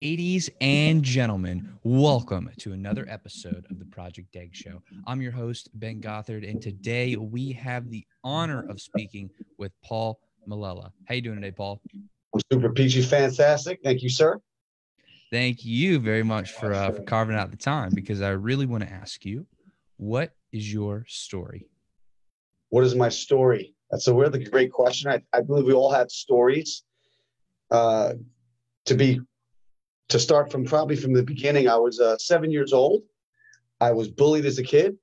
Ladies and gentlemen, welcome to another episode of the Project Egg Show. I'm your host, Ben Gothard, and today we have the honor of speaking with Paul Melella. How you doing today, Paul? I'm super peachy, fantastic. Thank you, sir. Thank you very much for uh, for carving out the time because I really want to ask you, what is your story? What is my story? That's a really great question. I, I believe we all have stories. Uh, to be to start from probably from the beginning, I was uh, seven years old. I was bullied as a kid.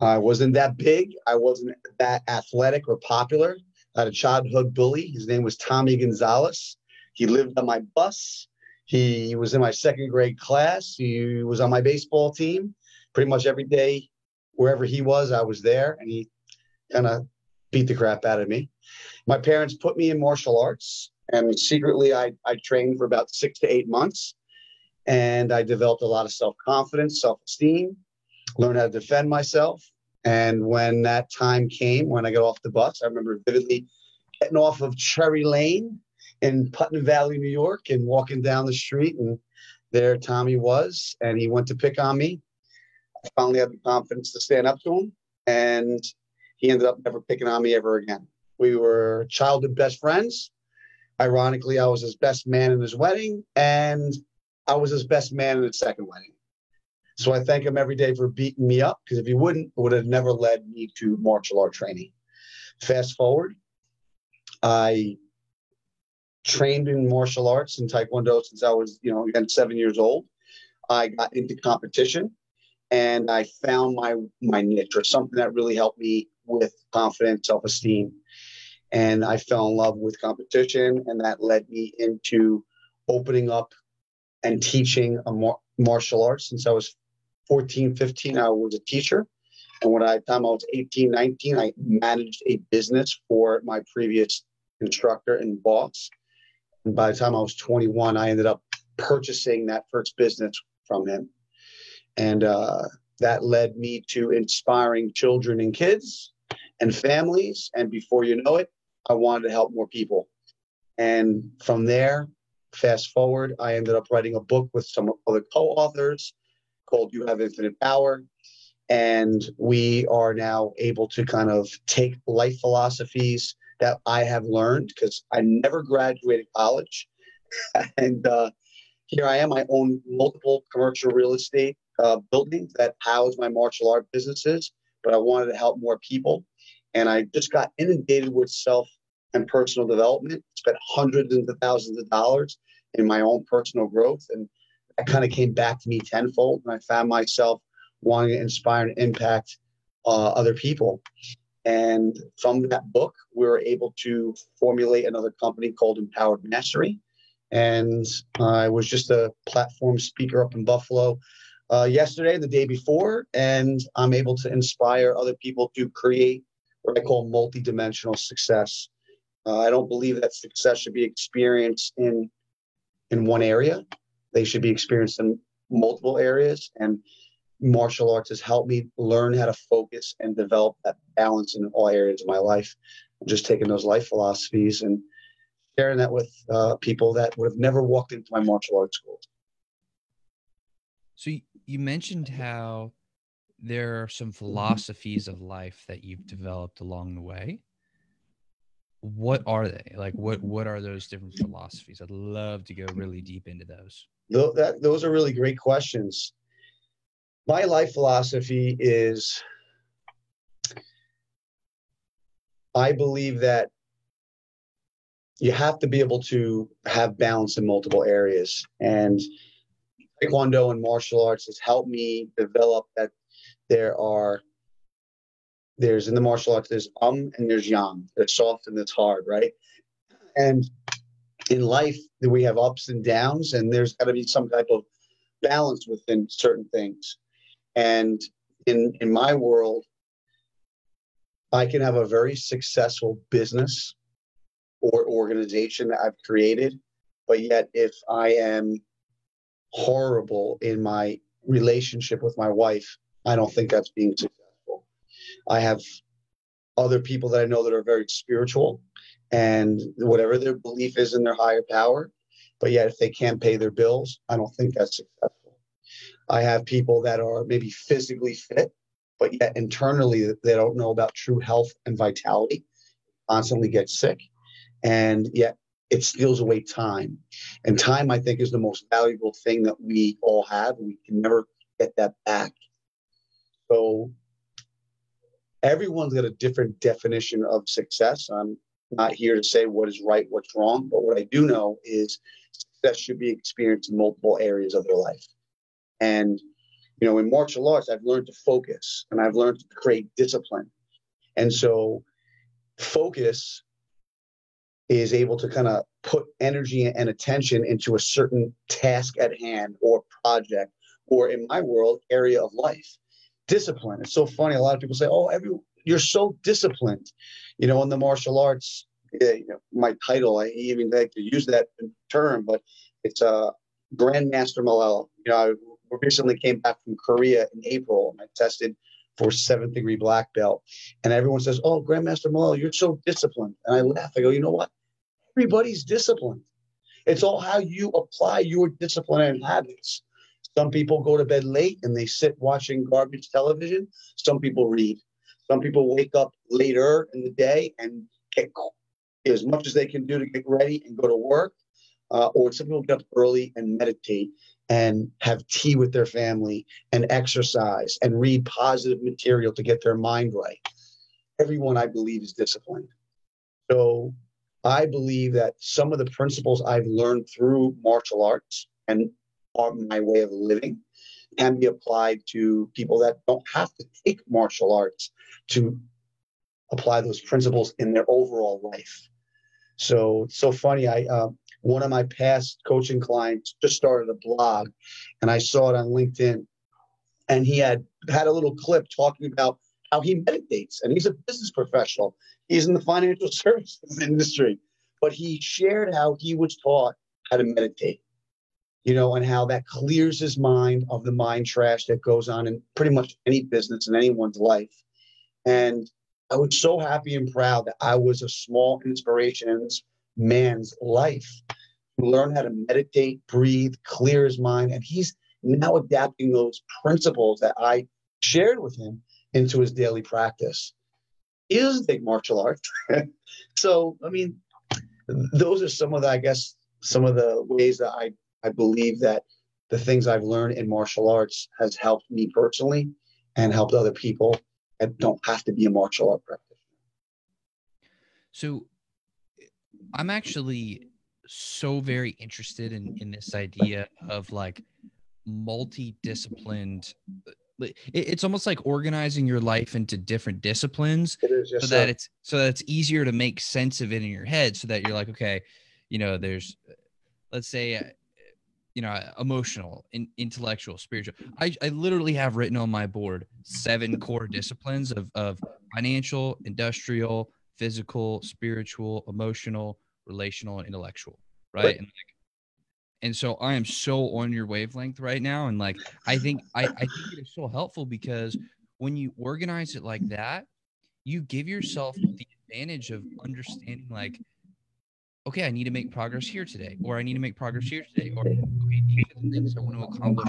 I wasn't that big. I wasn't that athletic or popular. I had a childhood bully. His name was Tommy Gonzalez. He lived on my bus. He was in my second grade class. He was on my baseball team. Pretty much every day, wherever he was, I was there, and he kind of beat the crap out of me. My parents put me in martial arts. And secretly, I, I trained for about six to eight months. And I developed a lot of self confidence, self esteem, learned how to defend myself. And when that time came, when I got off the bus, I remember vividly getting off of Cherry Lane in Putnam Valley, New York, and walking down the street. And there Tommy was, and he went to pick on me. I finally had the confidence to stand up to him, and he ended up never picking on me ever again. We were childhood best friends. Ironically, I was his best man in his wedding, and I was his best man in his second wedding. So I thank him every day for beating me up because if he wouldn't, it would have never led me to martial art training. Fast forward, I trained in martial arts and taekwondo since I was, you know, again seven years old. I got into competition, and I found my my niche or something that really helped me with confidence, self esteem, and I fell in love with competition, and that led me into opening up and teaching a mar- martial arts since I was 14, 15. I was a teacher. And when I time I was 18, 19, I managed a business for my previous instructor and boss. And by the time I was 21, I ended up purchasing that first business from him. And uh, that led me to inspiring children and kids and families. And before you know it, I wanted to help more people. And from there, fast forward, I ended up writing a book with some other co authors called You Have Infinite Power. And we are now able to kind of take life philosophies that I have learned because I never graduated college. and uh, here I am. I own multiple commercial real estate uh, buildings that house my martial art businesses, but I wanted to help more people. And I just got inundated with self and personal development, spent hundreds of thousands of dollars in my own personal growth. And that kind of came back to me tenfold. And I found myself wanting to inspire and impact uh, other people. And from that book, we were able to formulate another company called Empowered Mastery. And I was just a platform speaker up in Buffalo uh, yesterday, the day before, and I'm able to inspire other people to create what I call multidimensional success. Uh, I don't believe that success should be experienced in in one area. They should be experienced in multiple areas. And martial arts has helped me learn how to focus and develop that balance in all areas of my life. just taking those life philosophies and sharing that with uh, people that would have never walked into my martial arts school. So you mentioned how there are some philosophies of life that you've developed along the way what are they? Like what what are those different philosophies? I'd love to go really deep into those. Those are really great questions. My life philosophy is i believe that you have to be able to have balance in multiple areas. And taekwondo and martial arts has helped me develop that there are there's in the martial arts there's um and there's yang. There's soft and there's hard right? And in life we have ups and downs and there's got to be some type of balance within certain things. And in in my world i can have a very successful business or organization that i've created but yet if i am horrible in my relationship with my wife i don't think that's being successful I have other people that I know that are very spiritual and whatever their belief is in their higher power, but yet if they can't pay their bills, I don't think that's successful. I have people that are maybe physically fit, but yet internally they don't know about true health and vitality, constantly get sick, and yet it steals away time. And time, I think, is the most valuable thing that we all have. We can never get that back. So everyone's got a different definition of success. I'm not here to say what is right, what's wrong, but what I do know is success should be experienced in multiple areas of their life. And you know, in martial arts, I've learned to focus and I've learned to create discipline. And so focus is able to kind of put energy and attention into a certain task at hand or project or in my world area of life discipline. It's so funny. A lot of people say oh every you're so disciplined you know in the martial arts yeah, you know, my title i even like to use that term but it's a uh, grandmaster Melella you know i recently came back from korea in april and i tested for seventh degree black belt. And everyone says oh grandmaster Melella you're so disciplined. And i laugh. I go you know what? Everybody's disciplined. It's all how you apply your discipline and habits. Some people go to bed late and they sit watching garbage television. Some people read. Some people wake up later in the day and get as much as they can do to get ready and go to work. Uh, or some people get up early and meditate and have tea with their family and exercise and read positive material to get their mind right. Everyone, I believe, is disciplined. So I believe that some of the principles I've learned through martial arts and my way of living can be applied to people that don't have to take martial arts to apply those principles in their overall life. So it's so funny. I uh, one of my past coaching clients just started a blog, and I saw it on LinkedIn, and he had had a little clip talking about how he meditates, and he's a business professional. He's in the financial services industry, but he shared how he was taught how to meditate, you know, and how that clears his mind of the mind trash that goes on in pretty much any business in anyone's life. And I was so happy and proud that I was a small inspiration in this man's life to learn how to meditate, breathe, clear his mind. And he's now adapting those principles that I shared with him into his daily practice. is doesn't martial arts. so, I mean, those are some of the, I guess, some of the ways that I, I believe that the things I've learned in martial arts has helped me personally and helped other people that don't have to be a martial art practitioner. So I'm actually so very interested in, in this idea of like multi-disciplined it's almost like organizing your life into different disciplines so that it's so that it's easier to make sense of it in your head so that you're like okay you know there's let's say uh, you know uh, emotional in, intellectual spiritual I, I literally have written on my board seven core disciplines of, of financial industrial physical spiritual emotional relational and intellectual right, right. and like and so i am so on your wavelength right now and like i think i, I think it is so helpful because when you organize it like that you give yourself the advantage of understanding like okay i need to make progress here today or i need to make progress here today or okay these are the things i want to accomplish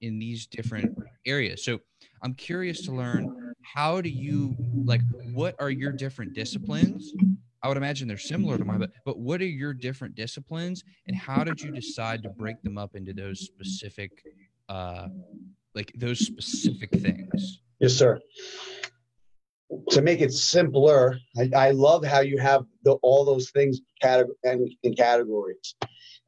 in these different areas so i'm curious to learn how do you like what are your different disciplines I would imagine they're similar to mine, but but what are your different disciplines, and how did you decide to break them up into those specific, uh, like those specific things? Yes, sir. To make it simpler, I, I love how you have the, all those things category and in categories,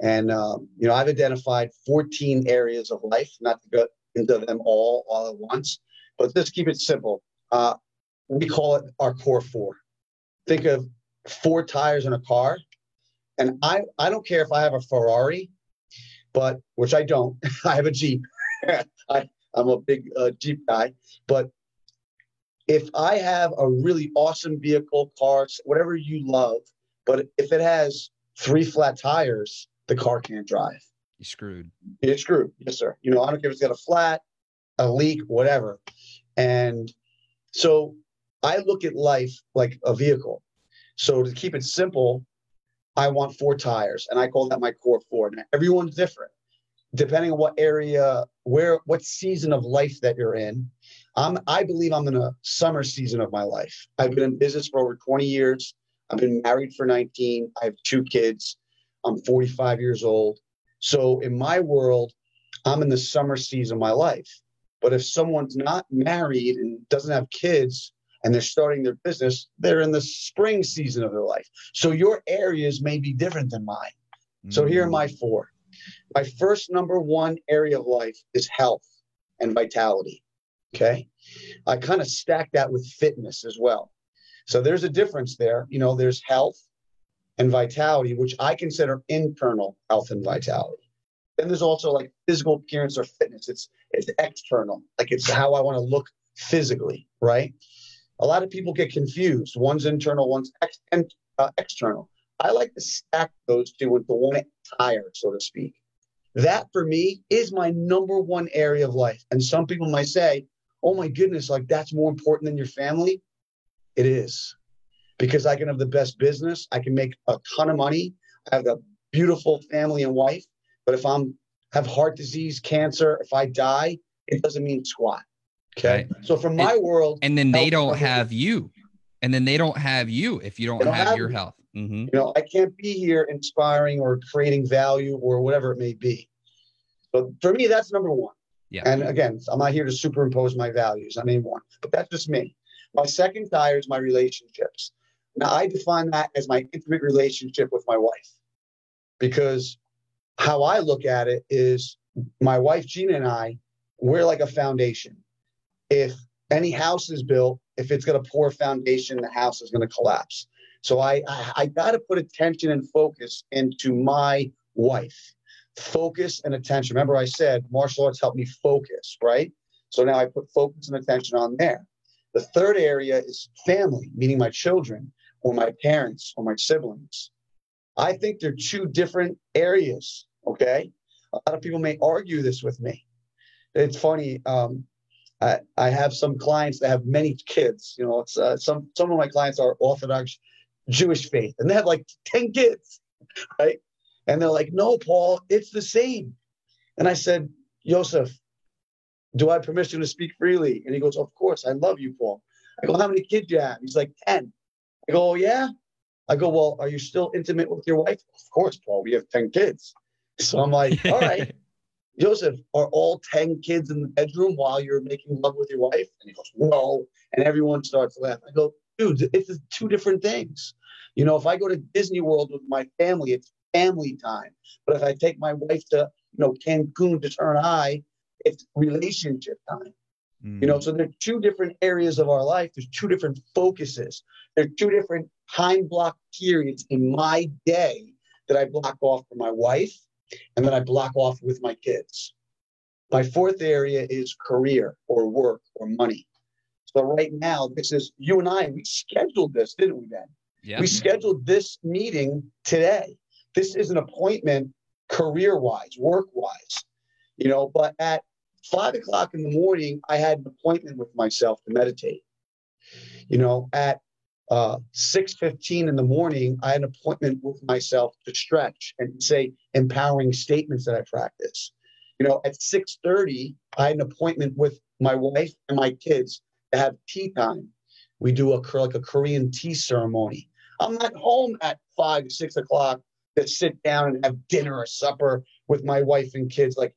and um, you know I've identified 14 areas of life, not to go into them all all at once, but let's keep it simple. Uh, we call it our core four. Think of four tires in a car. And I, I don't care if I have a Ferrari, but which I don't. I have a Jeep. I, I'm a big uh, Jeep guy. But if I have a really awesome vehicle, car, whatever you love, but if it has three flat tires, the car can't drive. You're screwed. You're screwed. Yes, sir. You know, I don't care if it's got a flat, a leak, whatever. And so I look at life like a vehicle. So to keep it simple, I want four tires, and I call that my core four. Now, everyone's different, depending on what area, where, what season of life that you're in. I'm, I believe I'm in a summer season of my life. I've been in business for over 20 years. I've been married for 19. I have two kids. I'm 45 years old. So in my world, I'm in the summer season of my life. But if someone's not married and doesn't have kids and they're starting their business, they're in the spring season of their life. So your areas may be different than mine. Mm-hmm. So here are my four. My first number one area of life is health and vitality. Okay. I kind of stack that with fitness as well. So there's a difference there. You know, there's health and vitality, which I consider internal health and vitality. Then there's also like physical appearance or fitness. It's it's external, like it's how I want to look physically, right? A lot of people get confused. One's internal, one's ex- and, uh, external. I like to stack those two into one tire, so to speak. That for me is my number one area of life. And some people might say, oh my goodness, like that's more important than your family. It is because I can have the best business. I can make a ton of money. I have a beautiful family and wife. But if I'm have heart disease, cancer, if I die, it doesn't mean squat. Okay. Right. So from my and, world, and then they don't have you, and then they don't have you if you don't, don't have, have, your me. health. Mm-hmm. You know, I can't be here inspiring or creating value or whatever it may be. But for me, that's number one. Yeah. And again, I'm not here to superimpose my values on anyone, but that's just me. My second tire is my relationships. Now, I define that as my intimate relationship with my wife because how I look at it is my wife Gina and I, we're like a foundation. If any house is built, if it's got a poor foundation, the house is going to collapse. So I, I, I got to put attention and focus into my wife. Focus and attention. Remember, I said martial arts helped me focus, right? So now I put focus and attention on there. The third area is family, meaning my children or my parents or my siblings. I think they're two different areas. Okay. A lot of people may argue this with me. It's funny. Um, I, I have some clients that have many kids. You know, it's uh, some some of my clients are Orthodox Jewish faith, and they have like ten kids, right? And they're like, "No, Paul, it's the same." And I said, "Joseph, do I have permission to speak freely?" And he goes, "Of course, I love you, Paul." I go, "How many kids do you have?" He's like, 10. I go, oh, "Yeah." I go, "Well, are you still intimate with your wife?" Of course, Paul. We have ten kids. So I'm like, all right, Joseph, are all 10 kids in the bedroom while you're making love with your wife? And he goes, no. And everyone starts laughing. I go, dude, it's two different things. You know, if I go to Disney World with my family, it's family time. But if I take my wife to, you know, Cancun to turn eye, it's relationship time. Mm. You know, mm. so there are two different areas of our life. There's two different focuses. There are two different time block periods in my day that I block off for my wife and then I block off with my kids. My fourth area is career or work or money. So right now, this is you and I, we scheduled this, didn't we, Ben? Yeah. We scheduled this meeting today. This is an appointment career wise, work wise, you know, but at five o'clock in the morning, I had an appointment with myself to meditate. You know, at uh, 6.15 in the morning, I had an appointment with myself to stretch and say empowering statements that I practice. You know, at 6.30, I had an appointment with my wife and my kids to have tea time. We do a like a Korean tea ceremony. I'm not home at five, six o'clock to sit down and have dinner or supper with my wife and kids like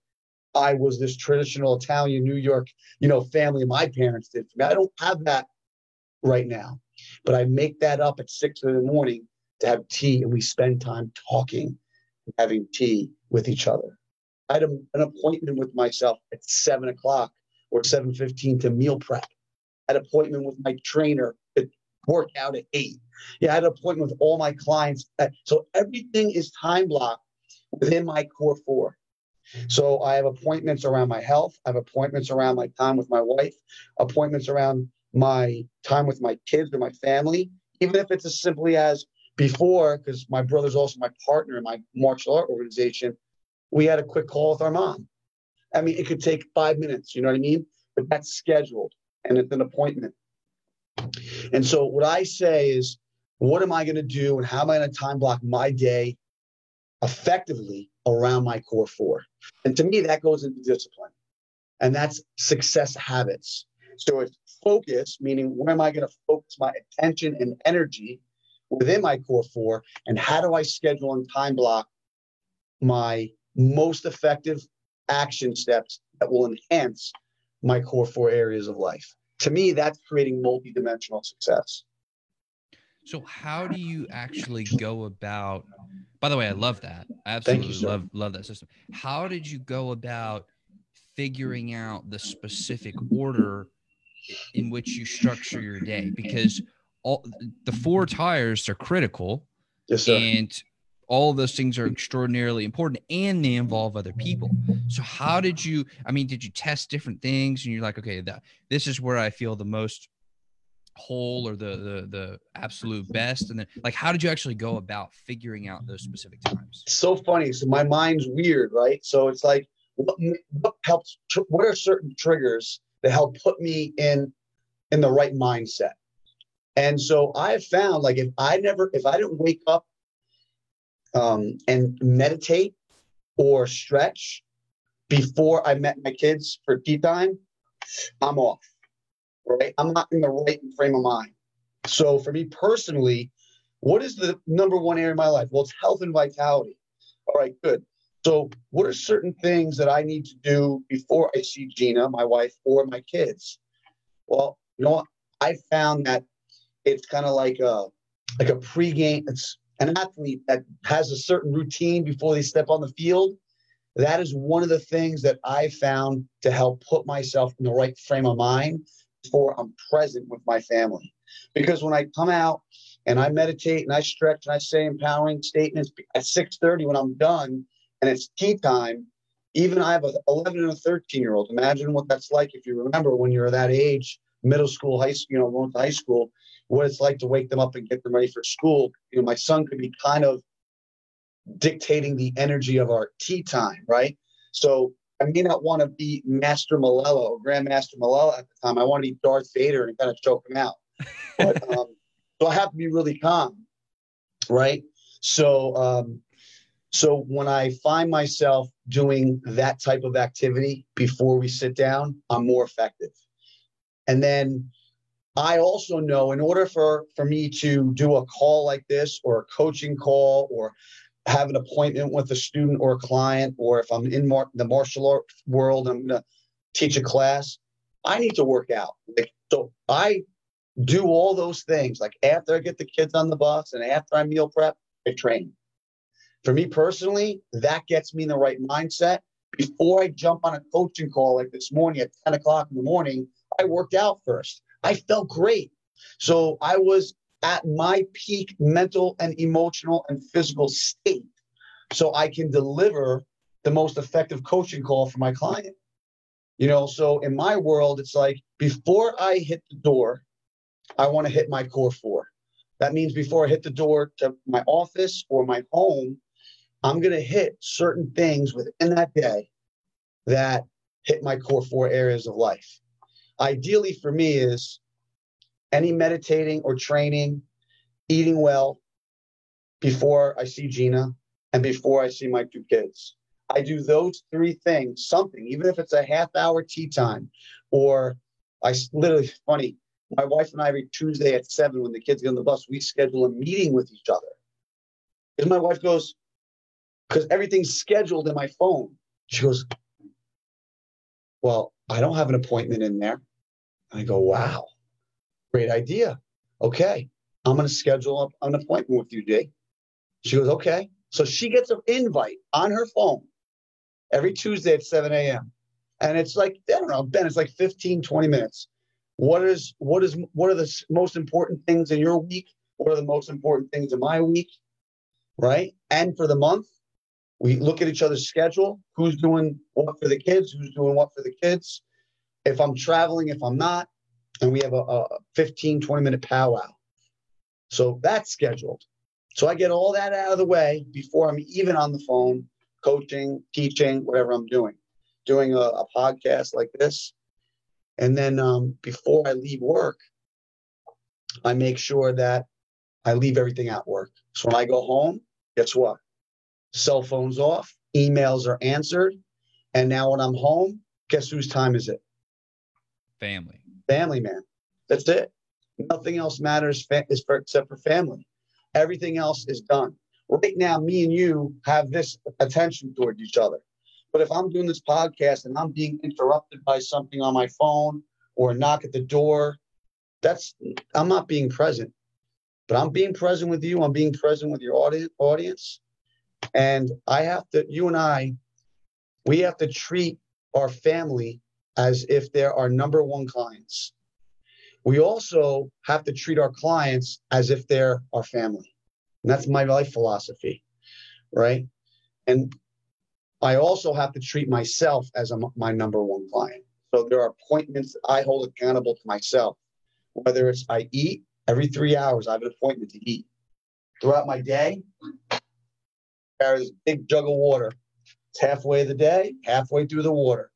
I was this traditional Italian New York, you know, family my parents did for me. I don't have that right now. But I make that up at six in the morning to have tea, and we spend time talking, having tea with each other. I had a, an appointment with myself at seven o'clock or seven fifteen to meal prep. I had an appointment with my trainer to work out at eight. Yeah, I had an appointment with all my clients. So everything is time blocked within my core four. So I have appointments around my health. I have appointments around my time with my wife, appointments around my time with my kids or my family, even if it's as simply as before, because my brother's also my partner in my martial art organization, we had a quick call with our mom. I mean, it could take five minutes, you know what I mean? But that's scheduled and it's an appointment. And so what I say is what am I going to do and how am I going to time block my day effectively around my core four? And to me, that goes into discipline. And that's success habits. So it's focus, meaning where am I going to focus my attention and energy within my core four? And how do I schedule and time block my most effective action steps that will enhance my core four areas of life? To me, that's creating multidimensional success. So how do you actually go about by the way, I love that. I absolutely you, love love that system. How did you go about figuring out the specific order in which you structure your day? Because all the four tires are critical. Yes, sir. And all of those things are extraordinarily important and they involve other people. So how did you I mean, did you test different things and you're like, okay, this is where I feel the most whole or the the the absolute best? And then like how did you actually go about figuring out those specific times? So funny. So my mind's weird right? So it's like what, what helps what are certain triggers that help put me in in the right mindset? And so i found like if i never if i didn't wake up um and meditate or stretch before i met my kids for tea time i'm off right? I'm not in the right frame of mind. So for me personally, what is the number one area of my life? Well, it's health and vitality. All right, good. So what are certain things that I need to do before I see Gina, my wife, or my kids? Well, you know what? I found that it's kind of like a like a pregame. It's an athlete that has a certain routine before they step on the field. That is one of the things that I found to help put myself in the right frame of mind before I'm present with my family. Because when I come out and I meditate and I stretch and I say empowering statements at 6:30 when I'm done and it's tea time, even I have an 11 and a 13 year old. Imagine what that's like if you remember when you're that age, middle school, high school, you know, going to high school, what it's like to wake them up and get them ready for school. You know, my son could be kind of dictating the energy of our tea time, right? So I may not want to be Master Melella, Grandmaster Melella at the time. I want to be Darth Vader and kind of choke him out. But, um, so I have to be really calm, right? So, um, so when I find myself doing that type of activity before we sit down, I'm more effective. And then I also know in order for for me to do a call like this or a coaching call or have an appointment with a student or a client, or if I'm in mar- the martial art world, I'm going to teach a class, I need to work out. Like, so I do all those things. Like after I get the kids on the bus and after I meal prep, I train. For me personally, that gets me in the right mindset. Before I jump on a coaching call like this morning at 10 o'clock in the morning, I worked out first. I felt great. So I was at my peak mental and emotional and physical state so I can deliver the most effective coaching call for my client. You know, so in my world, it's like before I hit the door, I want to hit my core four. That means before I hit the door to my office or my home, I'm going to hit certain things within that day that hit my core four areas of life. Ideally for me is any meditating or training, eating well before I see Gina and before I see my two kids. I do those three things, something, even if it's a half hour tea time, or I literally, funny, my wife and I every Tuesday at seven when the kids get on the bus, we schedule a meeting with each other. Because my wife goes, because everything's scheduled in my phone. She goes, Well, I don't have an appointment in there. And I go, Wow. Great idea. Okay. I'm going to schedule an appointment with you, Jay. She goes, okay. So she gets an invite on her phone every Tuesday at 7 a.m. And it's like, I don't know, Ben, it's like 15, 20 minutes. What is what is what are the most important things in your week? What are the most important things in my week? Right? And for the month, we look at each other's schedule. Who's doing what for the kids? Who's doing what for the kids? If I'm traveling, if I'm not, and we have a, a 15, 20 minute powwow. So that's scheduled. So I get all that out of the way before I'm even on the phone, coaching, teaching, whatever I'm doing, doing a, a podcast like this. And then um, before I leave work, I make sure that I leave everything at work. So when I go home, guess what? Cell phone's off, emails are answered. And now when I'm home, guess whose time is it? Family. Family, man. That's it. Nothing else matters fa- for, except for family. Everything else is done. Right now, me and you have this attention toward each other. But if I'm doing this podcast and I'm being interrupted by something on my phone or a knock at the door, that's I'm not being present. But I'm being present with you. I'm being present with your audience audience. And I have to, you and I, we have to treat our family as if they're our number one clients. We also have to treat our clients as if they're our family. And that's my life philosophy, right? And I also have to treat myself as a, my number one client. So there are appointments I hold accountable to myself, whether it's I eat every three hours, I have an appointment to eat. Throughout my day, there's a big jug of water. It's halfway of the day, halfway through the water.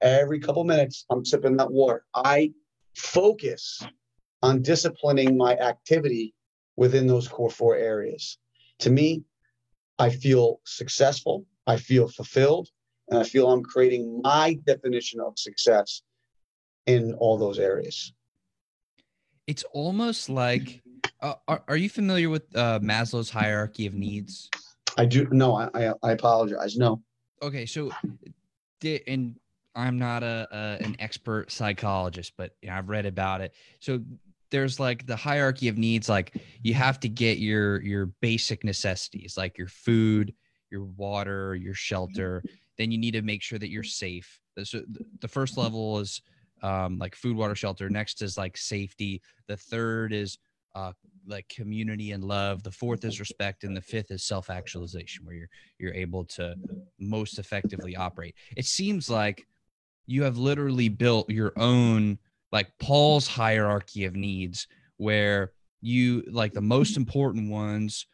Every couple minutes, I'm sipping that water. I focus on disciplining my activity within those core four areas. To me, I feel successful, I feel fulfilled, and I feel I'm creating my definition of success in all those areas. It's almost like, uh, are, are you familiar with uh, Maslow's hierarchy of needs? I do. No, I, I, apologize. No. Okay. So, and I'm not a, a an expert psychologist, but you know, I've read about it. So there's like the hierarchy of needs. Like you have to get your your basic necessities, like your food, your water, your shelter. Then you need to make sure that you're safe. So the first level is um, like food, water, shelter. Next is like safety. The third is uh, like community and love. The fourth is respect, and the fifth is self actualization, where you're you're able to most effectively operate. It seems like you have literally built your own like Paul's hierarchy of needs where you like the most important ones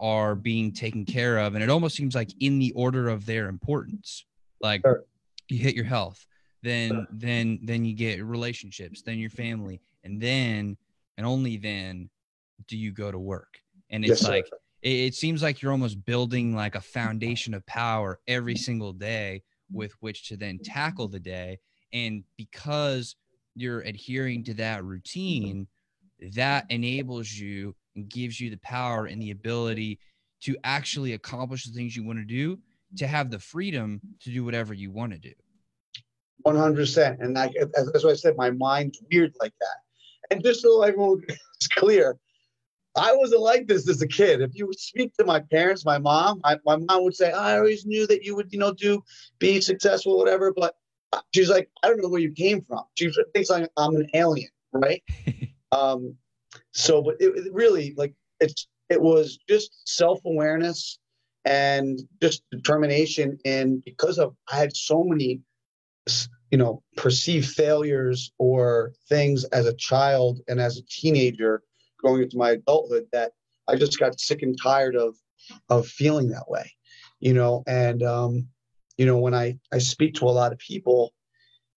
are being taken care of and it almost seems like in the order of their importance like sure. you hit your health then sure. then then you get relationships then your family and then and only then do you go to work and it's yes, like it, it seems like you're almost building like a foundation of power every single day with which to then tackle the day. And because you're adhering to that routine, that enables you and gives you the power and the ability to actually accomplish the things you want to do, to have the freedom to do whatever you want to do. 100%. And I, that's why I said my mind's weird like that. And just so everyone is clear, I wasn't like this as a kid. If you speak to my parents, my mom, I, my mom would say, I always knew that you would, you know, do be successful, whatever. But she's like, I don't know where you came from. She thinks I'm, I'm an alien, right? um, so, but it, it really like it's it was just self awareness and just determination. And because of I had so many, you know, perceived failures or things as a child and as a teenager going into my adulthood that I just got sick and tired of of feeling that way, you know. And um, you know, when I I speak to a lot of people,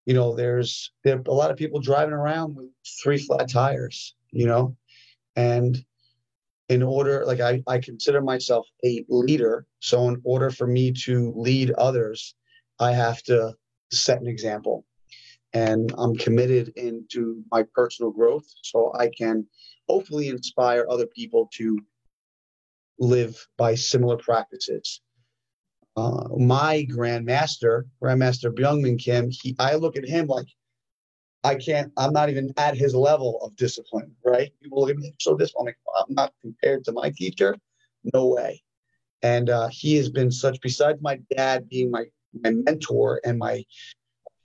you know, there's there a lot of people driving around with three flat tires, you know, and in order like I, I consider myself a leader so in order for me to lead others i have to set an example and i'm committed into my personal growth so i can hopefully inspire other people to live by similar practices. Uh, my grandmaster, Grandmaster Byungmin Kim, he, I look at him like I can't. I'm not even at his level of discipline. Right? People look at me so this. I'm I'm not compared to my teacher. No way. And uh, he has been such. Besides my dad being my my mentor and my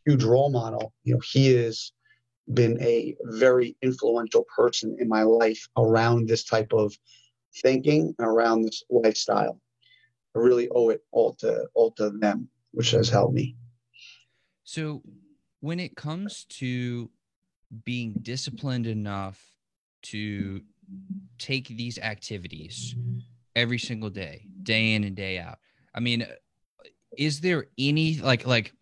huge role model, you know, he has been a very influential person in my life around this type of thinking and around this lifestyle. I really owe it all to all to them, which has helped me. So when it comes to being disciplined enough to take these activities every single day, day in and day out. I mean, is there any like like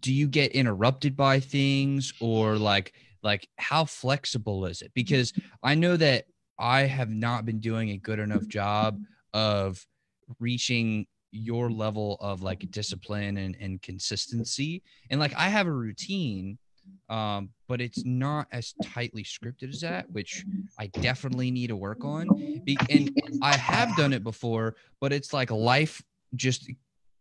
do you get interrupted by things or like like how flexible is it because i know that I have not been doing a good enough job of reaching your level of like discipline and, and consistency. And like I have a routine, um, but it's not as tightly scripted as that, which I definitely need to work on. And I have done it before, but it's like life just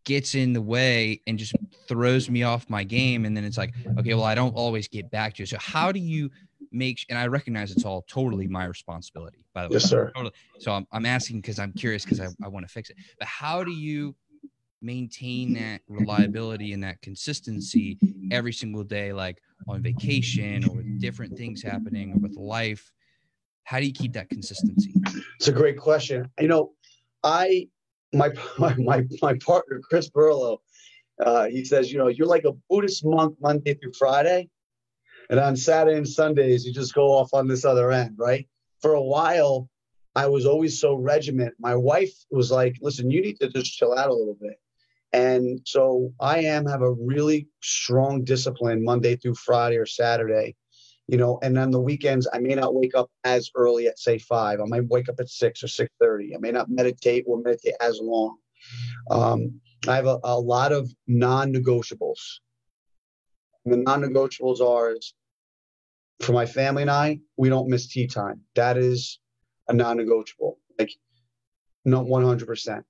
gets in the way and just throws me off my game. And then it's like, okay, well, I don't always get back to you. So how do you make and I recognize it's all totally my responsibility, by the way. Yes, sir. Totally. So I'm, I'm asking because I'm curious because I, I want to fix it. But how do you maintain that reliability and that consistency every single day, like on vacation or with different things happening or with life? How do you keep that consistency? It's a great question. You know, I my my my, partner Chris Burlow, uh, he says, you know, you're like a Buddhist monk Monday through Friday, and on Saturday and Sundays, you just go off on this other end, right? For a while, I was always so regiment. My wife was like, listen, you need to just chill out a little bit. And so I am have a really strong discipline Monday through Friday or Saturday, you know, and then the weekends I may not wake up as early at say five. I might wake up at six or six thirty. I may not meditate or meditate as long. Um, I have a, a lot of non-negotiables. And the non-negotiables are is for my family and I, we don't miss tea time. That is a non-negotiable. Like, not 100%.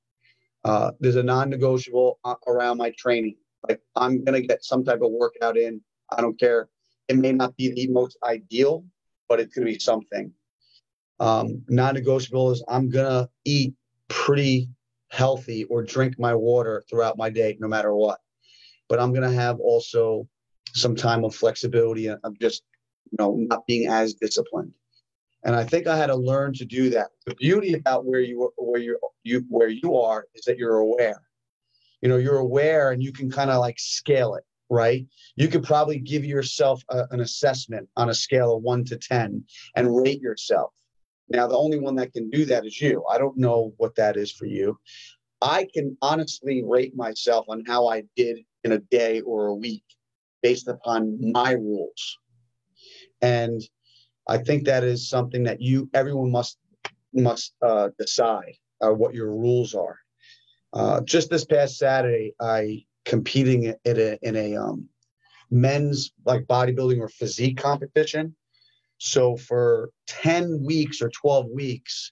Uh, there's a non-negotiable uh, around my training. Like, I'm gonna get some type of workout in. I don't care. It may not be the most ideal, but it could be something. Um, non-negotiable is I'm gonna eat pretty healthy or drink my water throughout my day, no matter what. But I'm gonna have also some time of flexibility. of just you know, not being as disciplined. And I think I had to learn to do that. The beauty about where you where you you where you are is that you're aware. You know, you're aware and you can kind of like scale it, right? You could probably give yourself a, an assessment on a scale of one to ten and rate yourself. Now, the only one that can do that is you. I don't know what that is for you. I can honestly rate myself on how I did in a day or a week based upon my rules and I think that is something that you everyone must must uh, decide uh, what your rules are. Uh, just this past Saturday, I competing in a, in a um, men's like bodybuilding or physique competition. So for 10 weeks or 12 weeks,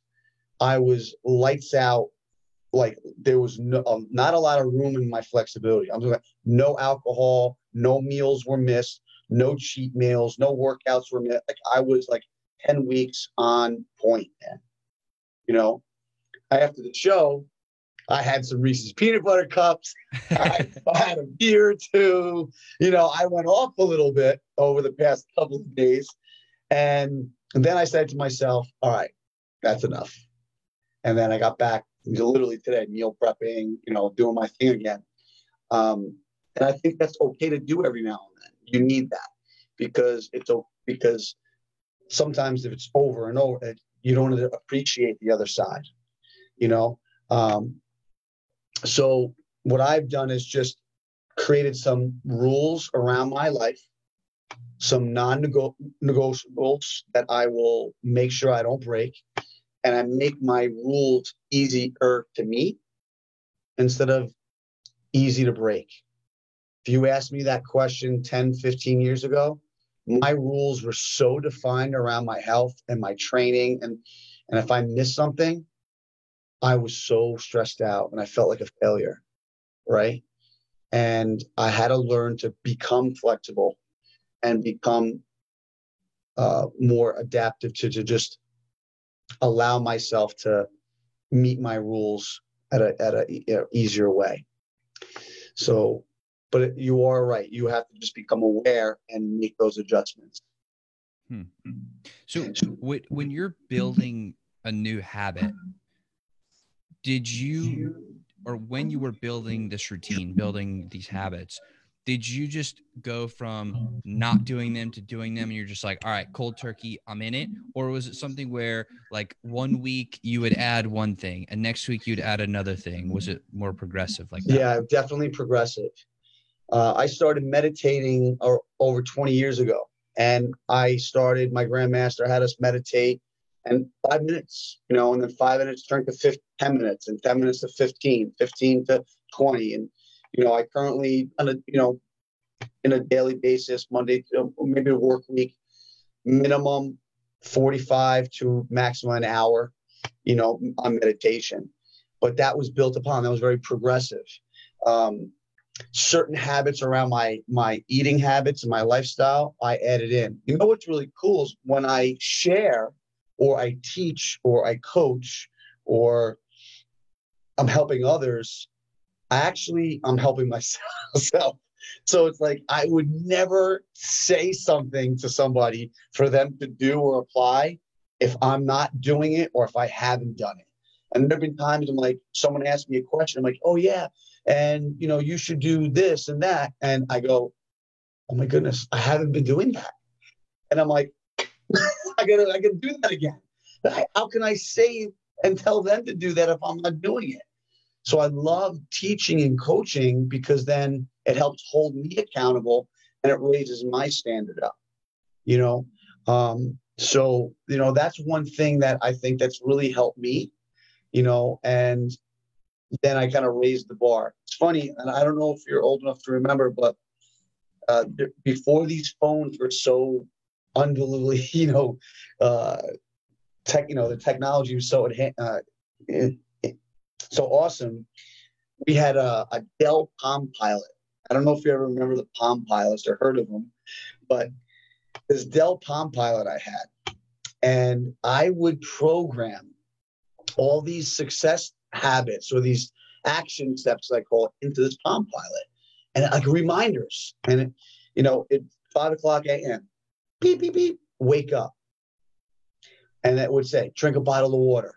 I was lights out. Like there was no, um, not a lot of room in my flexibility. I'm like no alcohol, no meals were missed, no cheat meals, no workouts were missed. Like I was like 10 weeks on point, man. You know, after the show, I had some Reese's peanut butter cups. I, I had a beer or two. You know, I went off a little bit over the past couple of days. And, and then I said to myself, all right, that's enough. And then I got back literally today, meal prepping, you know, doing my thing again. Um, and I think that's okay to do every now and then you need that because it's because sometimes if it's over and over, you don't appreciate the other side, you know. Um, so what I've done is just created some rules around my life, some non-negotiables that I will make sure I don't break, and I make my rules easier to meet instead of easy to break. If you asked me that question 10, 15 years ago, my rules were so defined around my health and my training. And, and if I missed something, I was so stressed out and I felt like a failure. Right. And I had to learn to become flexible and become uh, more adaptive to, to just allow myself to meet my rules at a, at a, a easier way. So but you are right. You have to just become aware and make those adjustments. Hmm. So, when you're building a new habit, did you, or when you were building this routine, building these habits, did you just go from not doing them to doing them and you're just like all right cold turkey i'm in it or was it something where like one week you would add one thing and next week you'd add another thing was it more progressive like that? yeah definitely progressive uh, I started meditating over 20 years ago. And I started, my grandmaster had us meditate. And five minutes, you know, and then five minutes turn to 15, 10 minutes and 10 minutes to 15, 15 to 20. And, you know, I currently, on a, you know, in a daily basis, Monday, maybe a work week, minimum 45 to maximum an hour, you know, on meditation. But that was built upon, that was very progressive. Um, certain habits around my my eating habits and my lifestyle i added in you know what's really cool is when i share or i teach or i coach or i'm helping others i actually i'm helping myself. So it's like i would never say something to somebody for them to do or apply if i'm not doing it or if i haven't done it. And there have been times i'm like someone asked me a question i'm like oh yeah and you know you should do this and that and i go oh my goodness i haven't been doing that. And i'm like gotta i gotta do that again. How can i say and tell them to do that if i'm not doing it? So i love teaching and coaching because then it helps hold me accountable and it raises my standard up you know? Um, so you know that's one thing that i think that's really helped me you know? And then I kind of raised the bar. It's funny, and I don't know if you're old enough to remember, but uh, before these phones were so unbelievably, you know, uh, tech, you know, the technology was so uh, it, it, so awesome. We had a, a Dell Palm Pilot. I don't know if you ever remember the Palm Pilots or heard of them, but this Dell Palm Pilot I had, and I would program all these success habits or these action steps, I call it, into this Palm Pilot, and like reminders. And it, you know, at five o'clock a.m., beep beep beep, wake up, and it would say, drink a bottle of water,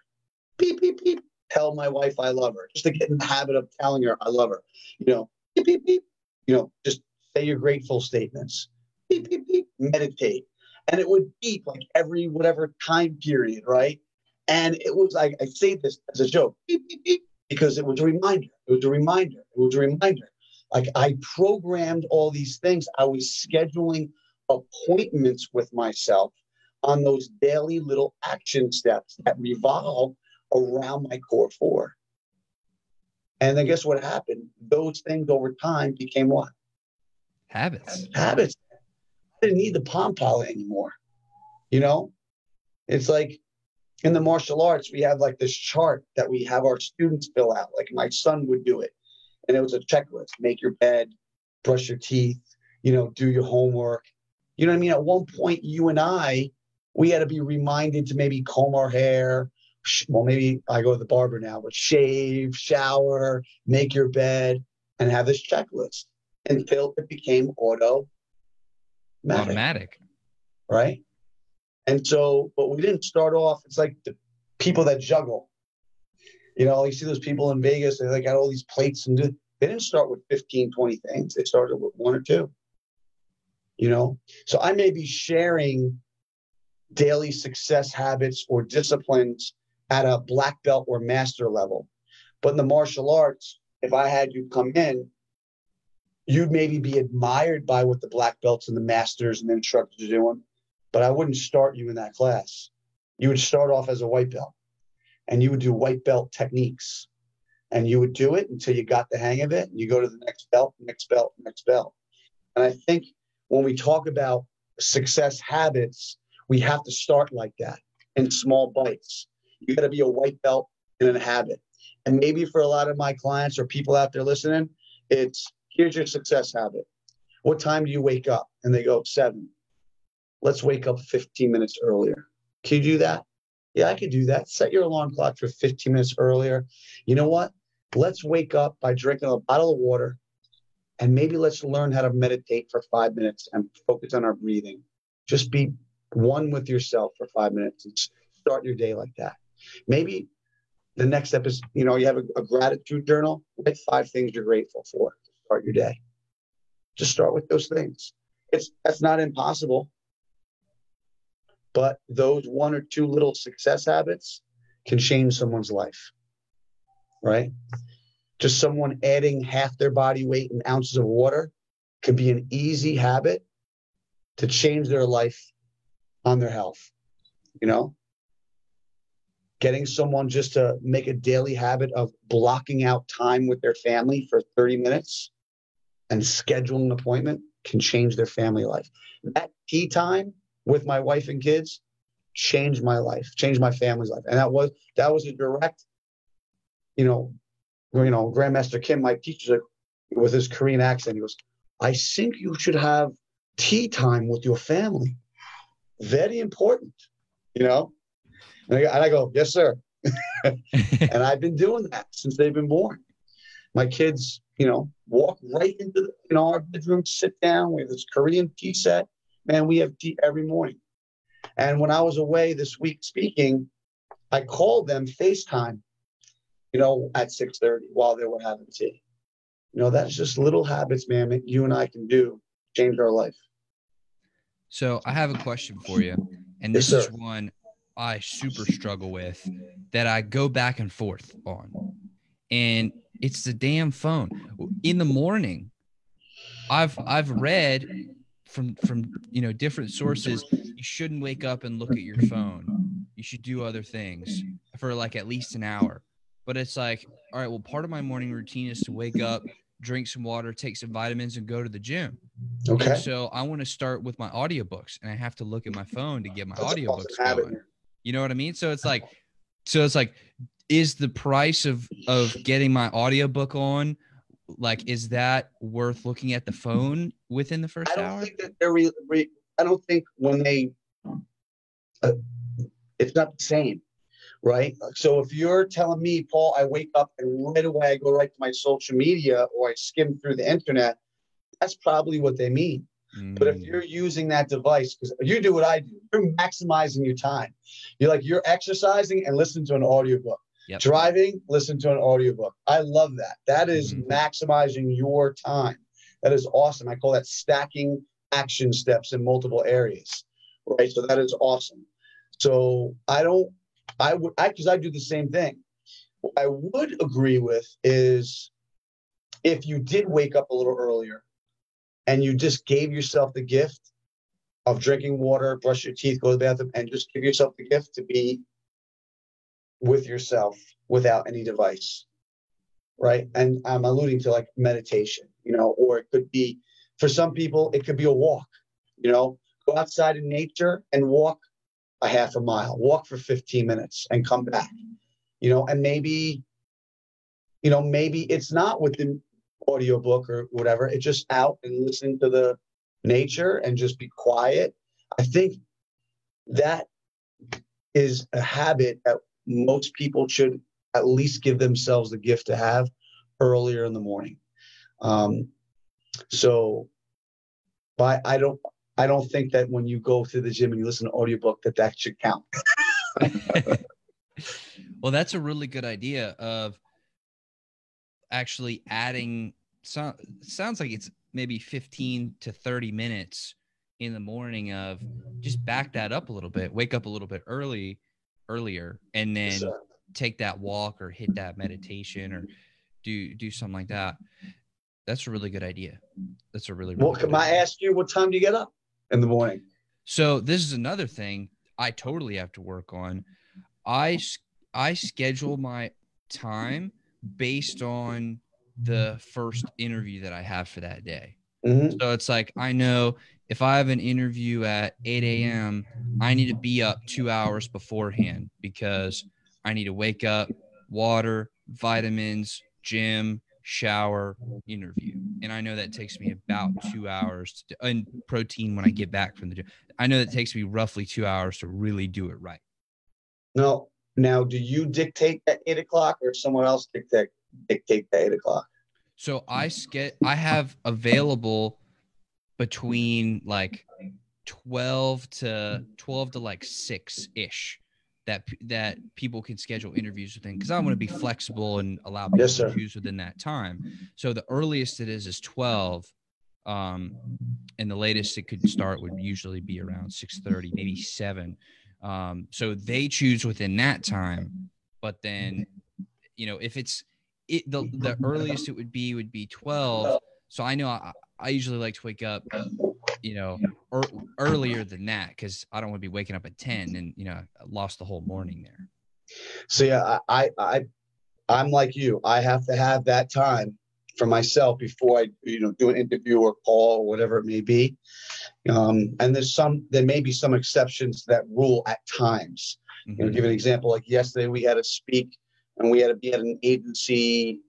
beep beep beep, tell my wife I love her, just to get in the habit of telling her I love her. You know, beep beep beep, you know, just say your grateful statements, beep beep beep, meditate, and it would beep like every whatever time period, right? And it was like, I say this as a joke, beep, beep, beep, because it was a reminder. It was a reminder. It was a reminder. Like I programmed all these things. I was scheduling appointments with myself on those daily little action steps that revolve around my core four. And then guess what happened? Those things over time became what? Habits. Habits. I didn't need the Palm Pilot anymore. You know, it's like in the martial arts, we have like this chart that we have our students fill out. Like my son would do it. And it was a checklist make your bed, brush your teeth, you know, do your homework. You know what I mean? At one point, you and I, we had to be reminded to maybe comb our hair. Well, maybe I go to the barber now, but shave, shower, make your bed, and have this checklist until it became auto automatic. Right. And so, but we didn't start off, it's like the people that juggle. You know, you see those people in Vegas, they got all these plates and do, they didn't start with 15, 20 things. They started with one or two. You know, so I may be sharing daily success habits or disciplines at a black belt or master level. But in the martial arts, if I had you come in, you'd maybe be admired by what the black belts and the masters and the instructors are doing but I wouldn't start you in that class. You would start off as a white belt and you would do white belt techniques and you would do it until you got the hang of it and you go to the next belt, next belt, next belt. And I think when we talk about success habits, we have to start like that in small bites. You got to be a white belt in a habit. And maybe for a lot of my clients or people out there listening, it's here's your success habit. What time do you wake up? And they go, seven let's wake up 15 minutes earlier. Can you do that? Yeah, I could do that. Set your alarm clock for 15 minutes earlier. You know what? Let's wake up by drinking a bottle of water and maybe let's learn how to meditate for five minutes and focus on our breathing. Just be one with yourself for five minutes and start your day like that. Maybe the next step is, you know, you have a, a gratitude journal. Write five things you're grateful for to start your day. Just start with those things. It's that's not impossible. But those one or two little success habits can change someone's life, right? Just someone adding half their body weight in ounces of water could be an easy habit to change their life on their health, you know? getting someone just to make a daily habit of blocking out time with their family for 30 minutes and scheduling an appointment can change their family life. That tea time with my wife and kids changed my life, changed my family's life. And that was that was a direct, you know, you know, Grandmaster Kim, my teacher, with his Korean accent, he goes, I think you should have tea time with your family. Very important, you know? And I, and I go, yes, sir. and I've been doing that since they've been born. My kids, you know, walk right into the, know, our bedroom, sit down. We have this Korean tea set. Man, we have tea every morning. And when I was away this week speaking, I called them FaceTime, you know, at 6:30 while they were having tea. You know, that's just little habits, man, that you and I can do change our life. So I have a question for you. And this yes, is one I super struggle with that I go back and forth on. And it's the damn phone. In the morning, I've I've read from from you know different sources you shouldn't wake up and look at your phone. You should do other things for like at least an hour. But it's like, all right, well part of my morning routine is to wake up, drink some water, take some vitamins and go to the gym. Okay. And so I want to start with my audiobooks and I have to look at my phone to get my That's audiobooks going. You know what I mean? So it's like, so it's like, is the price of of getting my audiobook on like is that worth looking at the phone within the first I don't hour? Think that they're re, re, I don't think when they uh, it's not the same, right? So if you're telling me, Paul, I wake up and right away I go right to my social media or I skim through the internet, that's probably what they mean. But if mm. you're using that device, because you do what I do, you're maximizing your time. You're like you're exercising and listening to an audiobook. Yep. Driving, listen to an audiobook. I love that. That is mm-hmm. maximizing your time. That is awesome. I call that stacking action steps in multiple areas. Right. So that is awesome. So I don't, I would, I, because I do the same thing. What I would agree with is if you did wake up a little earlier and you just gave yourself the gift of drinking water, brush your teeth, go to the bathroom, and just give yourself the gift to be with yourself without any device. Right. And I'm alluding to like meditation, you know, or it could be for some people, it could be a walk, you know, go outside in nature and walk a half a mile, walk for 15 minutes and come back, you know, and maybe, you know, maybe it's not with the audiobook or whatever. It's just out and listening to the nature and just be quiet. I think that is a habit that most people should at least give themselves the gift to have earlier in the morning. Um, so, but I don't, I don't think that when you go to the gym and you listen to audiobook that that should count. well, that's a really good idea of actually adding so, sounds like it's maybe 15 to 30 minutes in the morning of just back that up a little bit wake up a little bit early earlier and then yes, take that walk or hit that meditation or do do something like that. That's a really good idea. That's a really, really well can i ask you what time do you get up in the morning so this is another thing i totally have to work on i i schedule my time based on the first interview that I have for that day. Mm-hmm. So it's like I know if I have an interview at 8 a.m., I need to be up two hours beforehand because I need to wake up, water, vitamins, gym, shower, interview. And I know that takes me about two hours to, and protein when I get back from the gym. I know that takes me roughly two hours to really do it right. No. Now, do you dictate at eight o'clock or someone else dictate dictate the eight o'clock? So I get I have available between like 12 to 12 to like 6 ish that that people can schedule interviews within because I want to be flexible and allow people yes, to choose within that time. So the earliest it is is 12 um and the latest it could start would usually be around 6:30 maybe 7 um so they choose within that time but then you know if it's it the the earliest it would be would be 12 so i know i, I usually like to wake up you know er, earlier than that because i don't want to be waking up at 10 and you know lost the whole morning there So yeah, I, I, I, am like you. I have to have that time for myself before I, you know, do an interview or call or whatever it may be. Um, and there's some, there may be some exceptions to that rule at times. Mm-hmm. You know, give an example. Like yesterday, we had to speak, and we had to be at an agency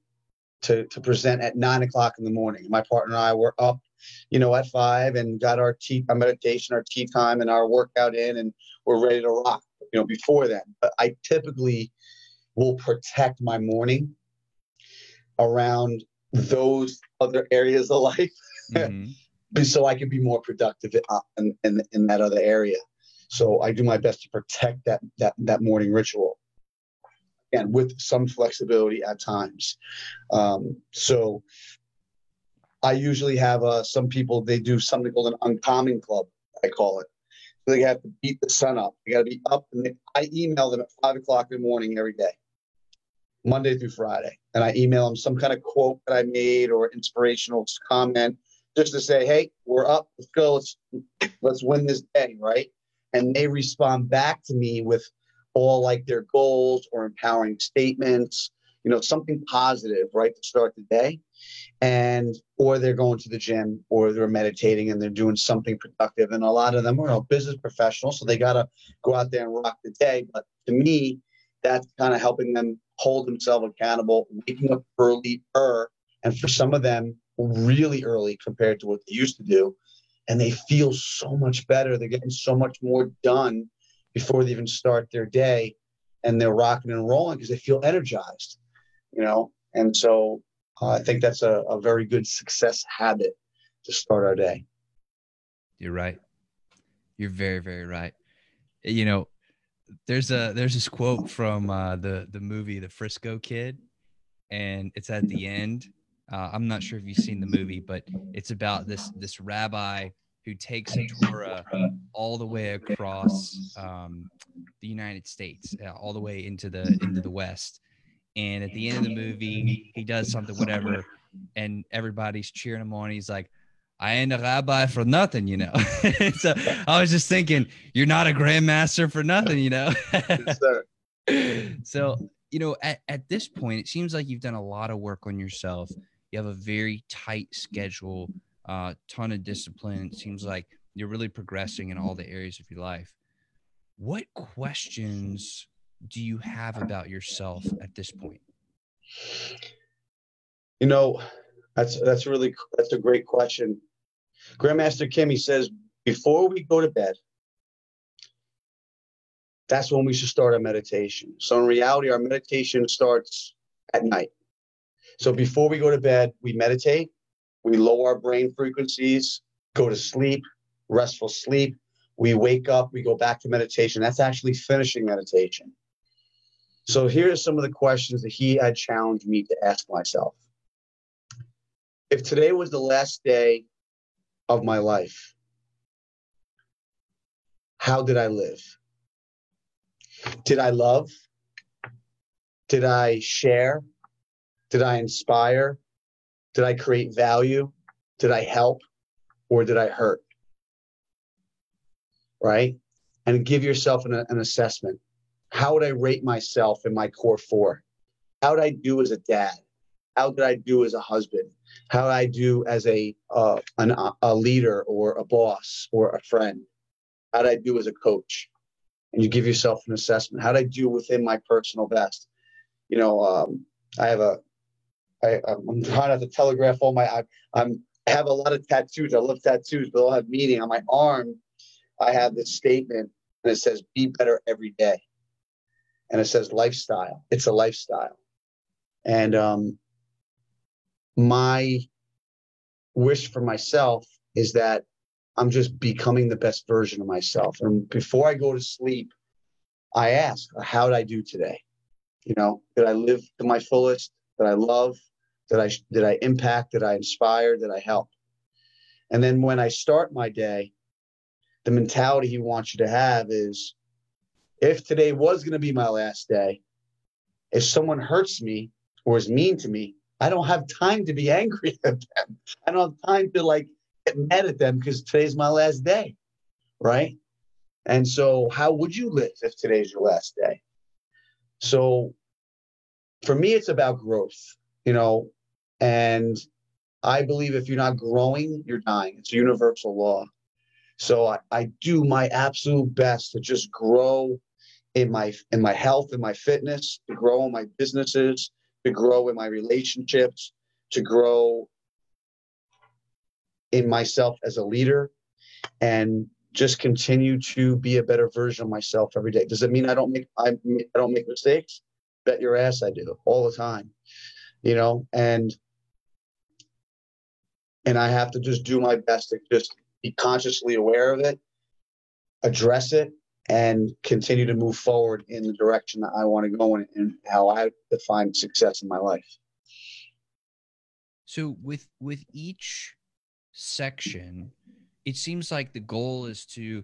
to to present at nine o'clock in the morning. My partner and I were up, you know, at five and got our tea, our meditation, our tea time, and our workout in, and we're ready to rock you know, before then. But I typically will protect my morning around those other areas of life mm-hmm. so I can be more productive in, in, in that other area. So I do my best to protect that that that morning ritual, and with some flexibility at times. Um, so I usually have uh, some people they do something called an uncommon club. I call it, they have to beat the sun up. They got to be up. And they, I email them at five o'clock in the morning every day, Monday through Friday. And I email them some kind of quote that I made or inspirational comment just to say, hey, we're up. Let's go. Let's, let's win this day. Right. And they respond back to me with all like their goals or empowering statements, you know, something positive, right, to start the day and or they're going to the gym or they're meditating and they're doing something productive. And a lot of them are business professionals so they got to go out there and rock the day. But to me that's kind of helping them hold themselves accountable waking up earlier and for some of them really early compared to what they used to do. And they feel so much better. They're getting so much more done before they even start their day and they're rocking and rolling because they feel energized you know? And so I think that's a, a very good success habit to start our day. You're right. You're very, very right. You know, there's a there's this quote from uh, the the movie The Frisco Kid, and it's at the end. Uh, I'm not sure if you've seen the movie, but it's about this this rabbi who takes Torah all the way across um, the United States, uh, all the way into the into the West, and at the end of the movie, he does something, whatever, and everybody's cheering him on. He's like, I ain't a rabbi for nothing, you know. so I was just thinking, you're not a grandmaster for nothing, you know. so, you know, at, at this point, it seems like you've done a lot of work on yourself. You have a very tight schedule, uh, ton of discipline. It seems like you're really progressing in all the areas of your life. What questions do you have about yourself at this point? You know, that's that's really that's a great question. Grandmaster Kimmy says before we go to bed, that's when we should start our meditation. So in reality, our meditation starts at night. So before we go to bed, we meditate, we lower our brain frequencies, go to sleep, restful sleep. We wake up, we go back to meditation. That's actually finishing meditation. So here are some of the questions that he had challenged me to ask myself. If today was the last day of my life, how did I live? Did I love? Did I share? Did I inspire? Did I create value? Did I help? Or did I hurt? Right? And give yourself an, an assessment how would I rate myself in my core four? How did I do as a dad? How did I do as a husband? How did I do as a uh, an, a leader or a boss or a friend? How did I do as a coach? And you give yourself an assessment. How did I do within my personal best? You know, um, I have a, I, I'm trying not to telegraph all my, I, I'm I have a lot of tattoos. I love tattoos, but they'll have meaning. On my arm, I have this statement, and it says, "Be better every day." And it says lifestyle. It's a lifestyle. And um, my wish for myself is that I'm just becoming the best version of myself. And before I go to sleep, I ask, how did I do today? You know, did I live to my fullest? Did I love? Did I did I impact? Did I inspire? Did I help? And then when I start my day, the mentality he wants you to have is if today was going to be my last day, if someone hurts me or is mean to me, I don't have time to be angry at them. I don't have time to like get mad at them because today's my last day. Right. And so, how would you live if today's your last day? So for me, it's about growth, you know, and I believe if you're not growing, you're dying. It's a universal law. So I, I do my absolute best to just grow in my in my health and my fitness, to grow in my businesses, to grow in my relationships, to grow in myself as a leader, and just continue to be a better version of myself every day. Does it mean I don't make I, I don't make mistakes? Bet your ass I do all the time. You know, and and I have to just do my best to just be consciously aware of it, address it, and continue to move forward in the direction that I want to go in and how I define success in my life. So with with each section, it seems like the goal is to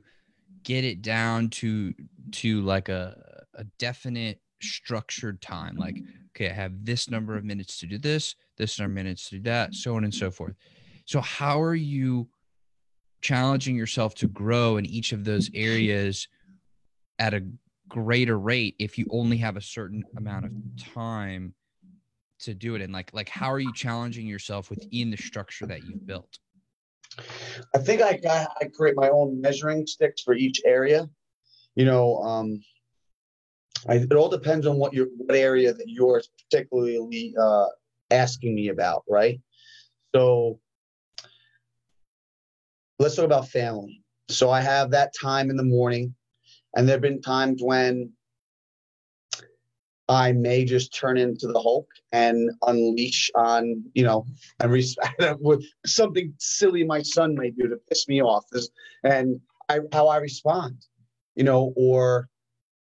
get it down to to like a a definite structured time. Like, okay, I have this number of minutes to do this, this number of minutes to do that, so on and so forth. So how are you challenging yourself to grow in each of those areas at a greater rate if you only have a certain amount of time to do it and like like how are you challenging yourself within the structure that you've built? I think i i create my own measuring sticks for each area. You know um I, it all depends on what your what area that you're particularly uh asking me about right? So let's talk about family. So I have that time in the morning, and there have been times when I may just turn into the Hulk and unleash on, you know, and re- something silly my son may do to piss me off. And I, how I respond, you know, or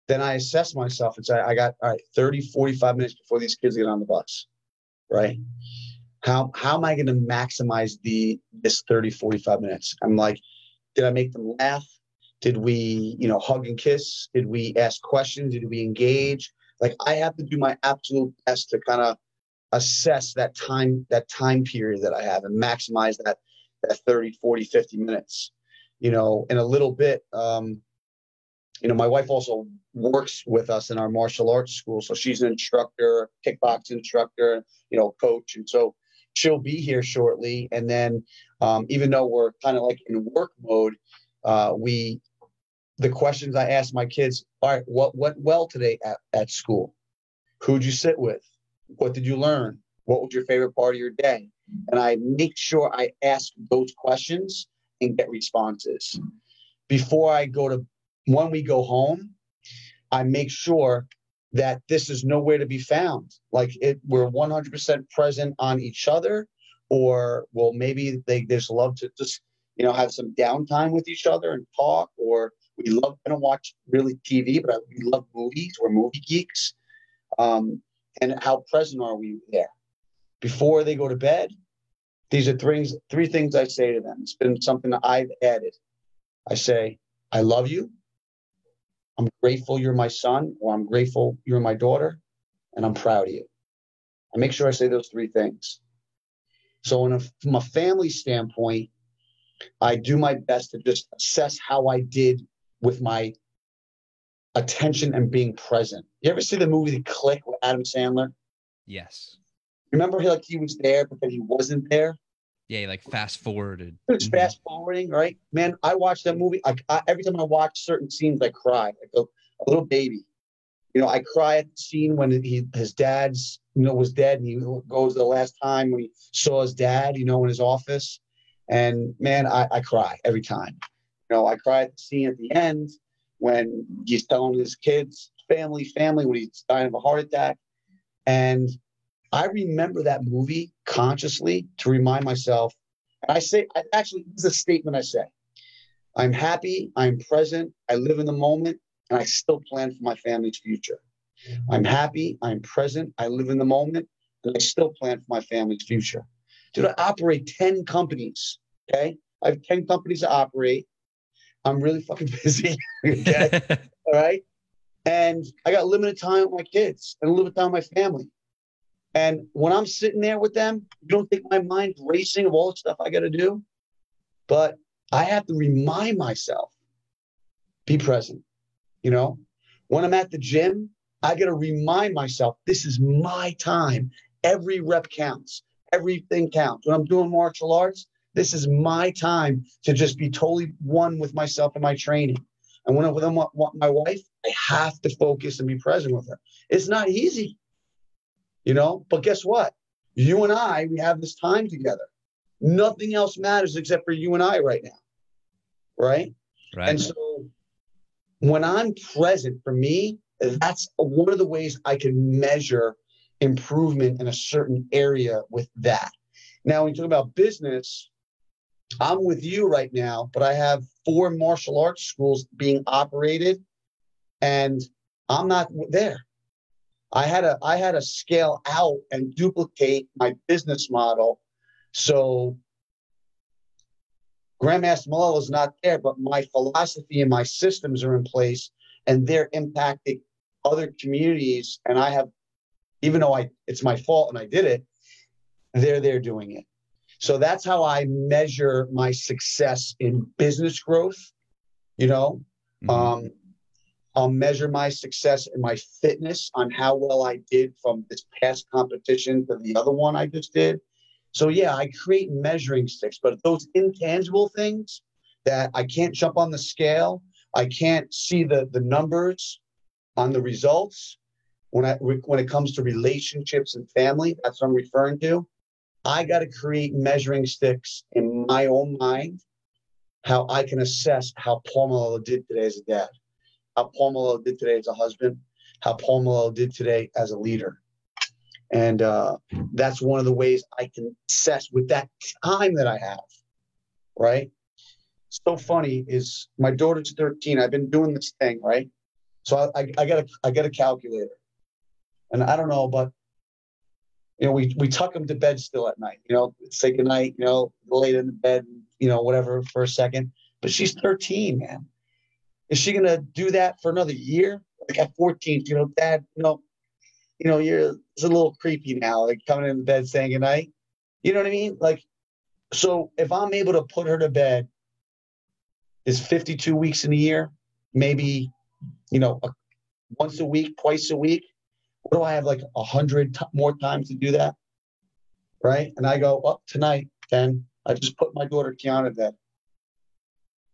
then I assess myself and say, I got all right, 30, 45 minutes before these kids get on the bus, right? how how am i going to maximize the this 30 45 minutes i'm like did i make them laugh did we you know hug and kiss? Did we ask questions? Did we engage? Like i have to do my absolute best to kind of assess that time that time period that i have and maximize that that 30 40 50 minutes you know in a little bit um you know my wife also works with us in our martial arts school so she's an instructor kickbox instructor you know coach and so she'll be here shortly. And then, um, even though we're kind of like in work mode, uh, we the questions I ask my kids: All right, what went well today at, at school? Who'd you sit with? What did you learn? What was your favorite part of your day? And I make sure I ask those questions and get responses before I go to when we go home. I make sure that this is nowhere to be found. Like it, we're 100% present on each other, or well, maybe they just love to just you know have some downtime with each other and talk, or we love to watch really TV, but we love movies. We're movie geeks. Um, and how present are we there? Before they go to bed, these are three, three things I say to them. It's been something that I've added. I say, I love you. I'm grateful you're my son, or I'm grateful you're my daughter, and I'm proud of you. I make sure I say those three things. So, a, from a family standpoint, I do my best to just assess how I did with my attention and being present. You ever see the movie The Click with Adam Sandler? Yes. Remember, he like he was there, but then he wasn't there. Yeah, like fast forwarded. It's mm-hmm. fast forwarding, right? Man, I watch that movie. I, I, every time I watch certain scenes, I cry. I go, a little baby. You know, I cry at the scene when he his dad's you know was dead, and he goes the last time when he saw his dad, you know, in his office, and man, I, I cry every time. You know, I cried the scene at the end when he's telling his kids, family, family, when he's dying of a heart attack, and I remember that movie consciously to remind myself. And I say, I actually, this is a statement I say I'm happy, I'm present, I live in the moment, and I still plan for my family's future. I'm happy, I'm present, I live in the moment, and I still plan for my family's future. Dude, I operate 10 companies. Okay. I have 10 companies to operate. I'm really fucking busy. okay. All right. And I got limited time with my kids and limited time with my family. And when I'm sitting there with them, you don't think my mind's racing of all the stuff I got to do. But I have to remind myself, be present. You know, when I'm at the gym, I got to remind myself this is my time. Every rep counts, everything counts. When I'm doing martial arts, this is my time to just be totally one with myself and my training. And when I'm with my wife, I have to focus and be present with her. It's not easy, you know, but guess what? You and I, we have this time together. Nothing else matters except for you and I right now. Right. Right. And so when I'm present for me, that's one of the ways I can measure improvement in a certain area with that. Now, when you talk about business, I'm with you right now, but I have four martial arts schools being operated and I'm not there. I had to I had to scale out and duplicate my business model. So Grandmaster Melella is not there, but my philosophy and my systems are in place and they're impacting other communities. And I have, even though I it's my fault and I did it, they're there doing it. So that's how I measure my success in business growth. You know, mm-hmm. um, I'll measure my success in my fitness on how well I did from this past competition to the other one I just did. So yeah, I create measuring sticks, but those intangible things that I can't jump on the scale, I can't see the the numbers on the results. When I when it comes to relationships and family, that's what I'm referring to. I got to create measuring sticks in my own mind, how I can assess how Paul Melella did today as a dad how Paul Melella did today as a husband, how Paul Melella did today as a leader. And uh, that's one of the ways I can assess with that time that I have, right? So funny is my daughter's 13. I've been doing this thing, right? So I, I, I got a I got a calculator, and I don't know, but you know, we we tuck them to bed still at night. You know, say goodnight. You know, lay in the bed. You know, whatever for a second. But she's 13, man. Is she gonna do that for another year? Like at 14, you know, dad, you know, you know, you're it's a little creepy now, like coming in the bed saying goodnight. You know what I mean? Like, so if I'm able to put her to bed, is 52 weeks in a year, maybe, you know, a, once a week, twice a week. What do I have like a hundred t- more times to do that? Right. And I go, well, tonight, then I just put my daughter Kiana to bed.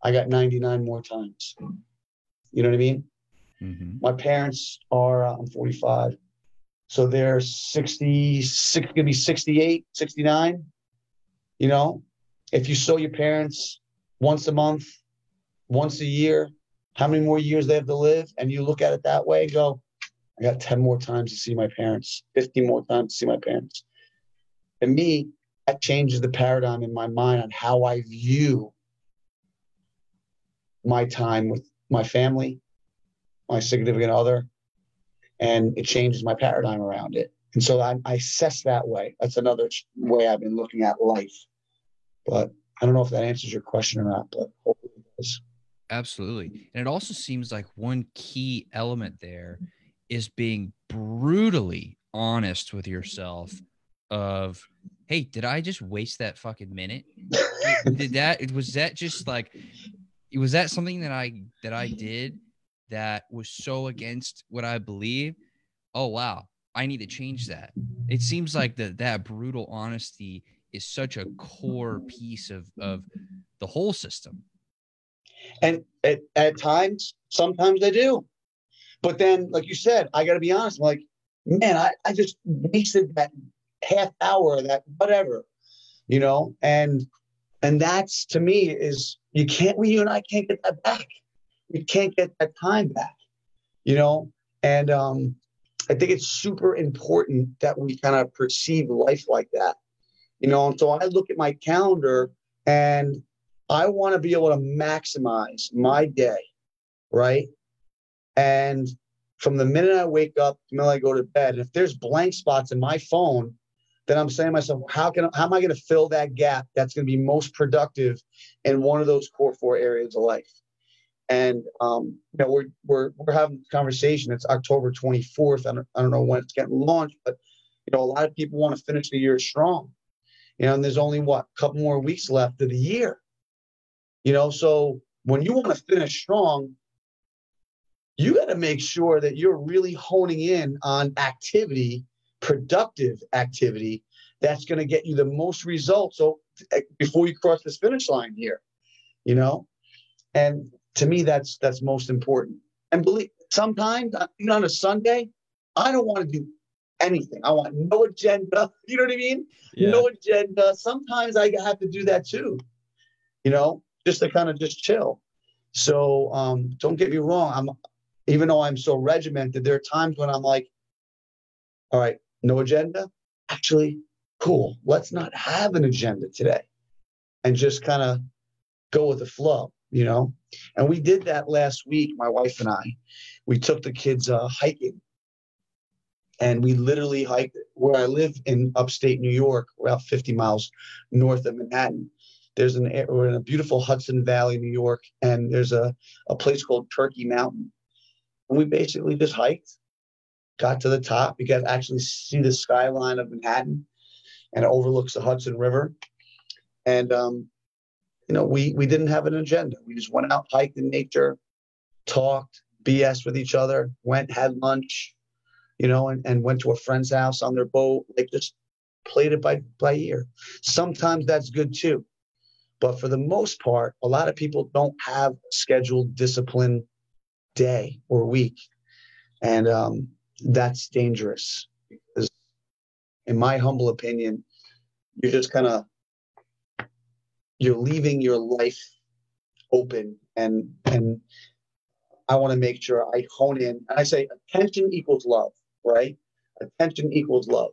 I got 99 more times. You know what I mean? Mm-hmm. My parents are, uh, I'm 45. So they're 66, gonna be 68, 69. You know, if you saw your parents once a month, once a year, how many more years they have to live? And you look at it that way, go, I got 10 more times to see my parents, 50 more times to see my parents. And me, that changes the paradigm in my mind on how I view my time with my family, my significant other, and it changes my paradigm around it. And so I, I assess that way. That's another way I've been looking at life. But I don't know if that answers your question or not, but hopefully it does. Absolutely. And it also seems like one key element there is being brutally honest with yourself of hey did i just waste that fucking minute did that was that just like was that something that I that I did that was so against what I believe? Oh wow, I need to change that. It seems like that that brutal honesty is such a core piece of of the whole system. And at, at times, sometimes they do. But then, like you said, I got to be honest. I'm like, man, I, I just wasted that half hour, that whatever, you know. And and that's to me is you can't, we, you and I can't get that back. We can't get that time back, you know? And um, I think it's super important that we kind of perceive life like that, you know? And so I look at my calendar and I want to be able to maximize my day, right? And from the minute I wake up the minute I go to bed, if there's blank spots in my phone, then I'm saying to myself, how can how am I going to fill that gap that's going to be most productive in one of those core four areas of life? And um, you know, we're we're we're having this conversation. It's October 24th. I don't, I don't know when it's getting launched, but you know, a lot of people want to finish the year strong. You know, and there's only what a couple more weeks left of the year. You know, so when you want to finish strong, you got to make sure that you're really honing in on activity, productive activity that's going to get you the most results so eh, before you cross this finish line here, you know? And to me, that's that's most important. And believe sometimes uh, even on a Sunday, I don't want to do anything. I want no agenda. You know what I mean? Yeah. No agenda. Sometimes I have to do that too. You know, just to kind of just chill. So um, don't get me wrong. I'm even though I'm so regimented, there are times when I'm like, all right, no agenda. Actually, cool. Let's not have an agenda today and just kind of go with the flow, you know? And we did that last week, my wife and I. We took the kids uh, hiking and we literally hiked where I live in upstate New York, about 50 miles north of Manhattan. There's an we're in a beautiful Hudson Valley, New York, and there's a, a place called Turkey Mountain. And we basically just hiked, got to the top. You could actually see the skyline of Manhattan and it overlooks the Hudson River. And um, you know, we we didn't have an agenda. We just went out, hiked in nature, talked, BS with each other, went, had lunch, you know, and, and went to a friend's house on their boat, like just played it by by ear. Sometimes that's good too. But for the most part, a lot of people don't have scheduled discipline day or week. And um, that's dangerous Because in my humble opinion, you're just kind of you're leaving your life open and and I want to make sure I hone in and I say attention equals love, right? Attention equals love.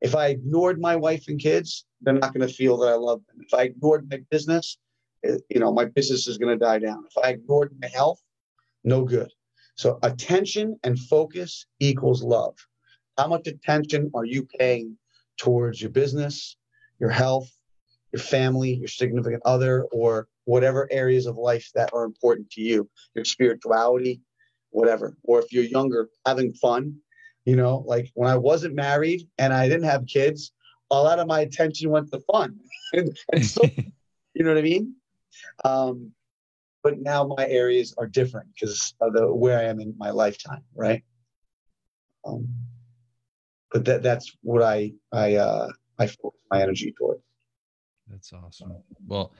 If I ignored my wife and kids, they're not going to feel that I love them. If I ignored my business, eh, you know, my business is going to die down. If I ignored my health, no good. So attention and focus equals love. How much attention are you paying towards your business, your health, your family, your significant other, or whatever areas of life that are important to you, your spirituality, whatever. Or if you're younger, having fun. You know, like when I wasn't married and I didn't have kids, a lot of my attention went to fun. and, and so, you know what I mean? Um, but now my areas are different because of the where I am in my lifetime, right? Um, but that that's what I I uh, I focus my energy towards. That's awesome. Well,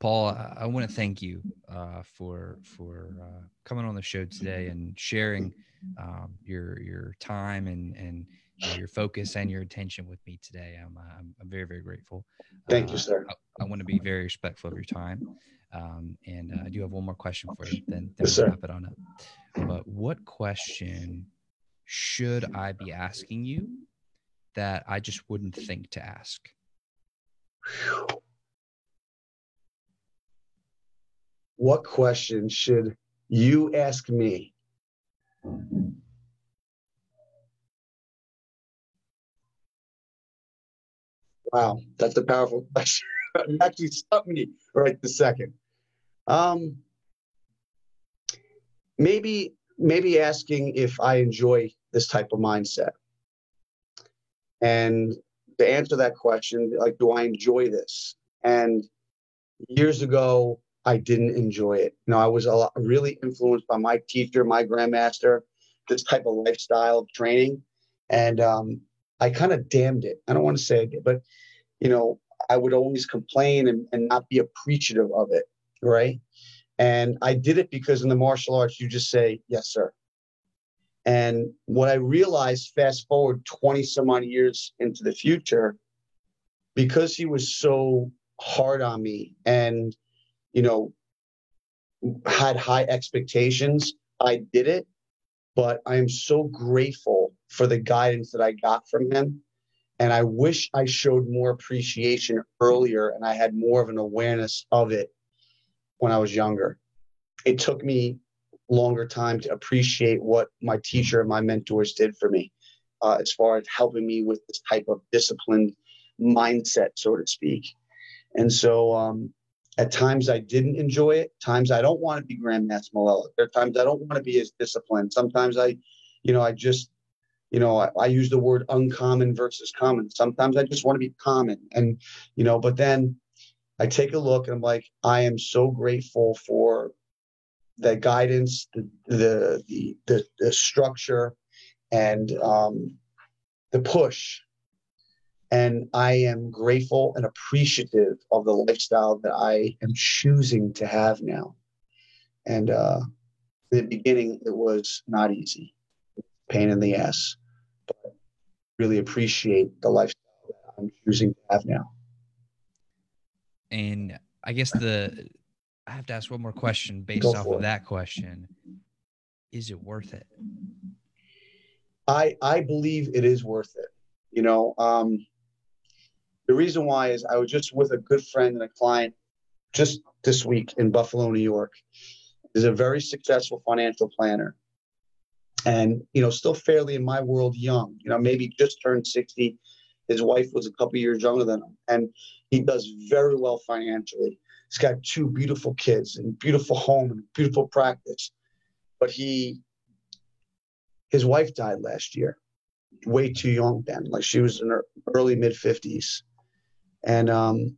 Paul, I, I want to thank you uh, for for uh, coming on the show today and sharing um, your your time and and your focus and your attention with me today. I'm I'm, I'm very very grateful. Thank you, uh, sir. I, I, want to be very respectful of your time. Um, and uh, I do have one more question for you. Then, then yes, we'll wrap it on up. But what question should I be asking you that I just wouldn't think to ask? What question should you ask me? Wow, that's a powerful question. actually stopped me right the second. Um, maybe maybe asking if I enjoy this type of mindset. And to answer that question, like, do I enjoy this? And years ago, I didn't enjoy it. You know, I was lot, really influenced by my teacher, my grandmaster, this type of lifestyle of training. And um, I kind of damned it. I don't want to say it, but, you know, I would always complain and, and not be appreciative of it. Right. And I did it because in the martial arts, you just say, yes, sir. And what I realized, fast forward 20 some odd years into the future, because he was so hard on me and, you know, had high expectations, I did it. But I am so grateful for the guidance that I got from him. And I wish I showed more appreciation earlier and I had more of an awareness of it when I was younger. It took me longer time to appreciate what my teacher and my mentors did for me uh, as far as helping me with this type of disciplined mindset, so to speak. And so um, at times I didn't enjoy it. Times I don't want to be Grandmaster Melella. There are times I don't want to be as disciplined. Sometimes I, you know, I just, you know, I, I use the word uncommon versus common. Sometimes I just want to be common. And, you know, but then I take a look and I'm like, I am so grateful for the guidance, the the the the, the structure, and um, the push. And I am grateful and appreciative of the lifestyle that I am choosing to have now. And uh, the beginning, it was not easy, pain in the ass, but really appreciate the lifestyle that I'm choosing to have now. And I guess the I have to ask one more question based off of it. that question. Is it worth it? I I believe it is worth it. You know, um, the reason why is I was just with a good friend and a client just this week in Buffalo, New York. Is a very successful financial planner, and you know, still fairly in my world young. You know, maybe just turned sixty. His wife was a couple years younger than him, and he does very well financially. He's got two beautiful kids and beautiful home and beautiful practice. But he, his wife died last year, way too young then. Like she was in her early mid 50s. And um,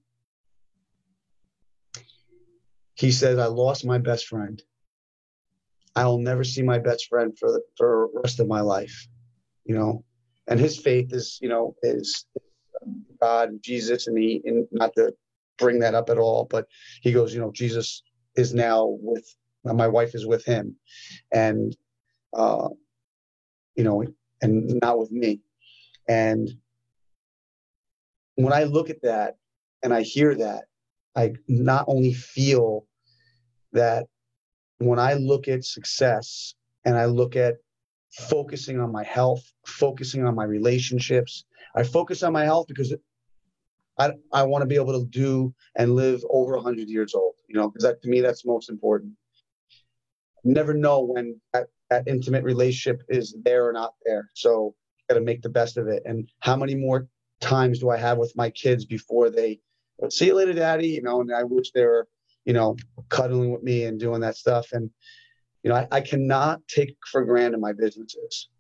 he says, I lost my best friend. I'll never see my best friend for the for the rest of my life, you know. And his faith is, you know, is God, Jesus, and he, and not to bring that up at all, but he goes, you know, Jesus is now with my wife is with him, and uh, you know, and not with me. And when I look at that and I hear that, I not only feel that when I look at success and I look at focusing on my health, focusing on my relationships, I focus on my health because I, I want to be able to do and live over 100 years old, you know, because that to me, that's most important. Never know when that, that intimate relationship is there or not there. So, got to make the best of it. And how many more times do I have with my kids before they see you later, daddy? You know, and I wish they were, you know, cuddling with me and doing that stuff. And, you know, I, I cannot take for granted my businesses.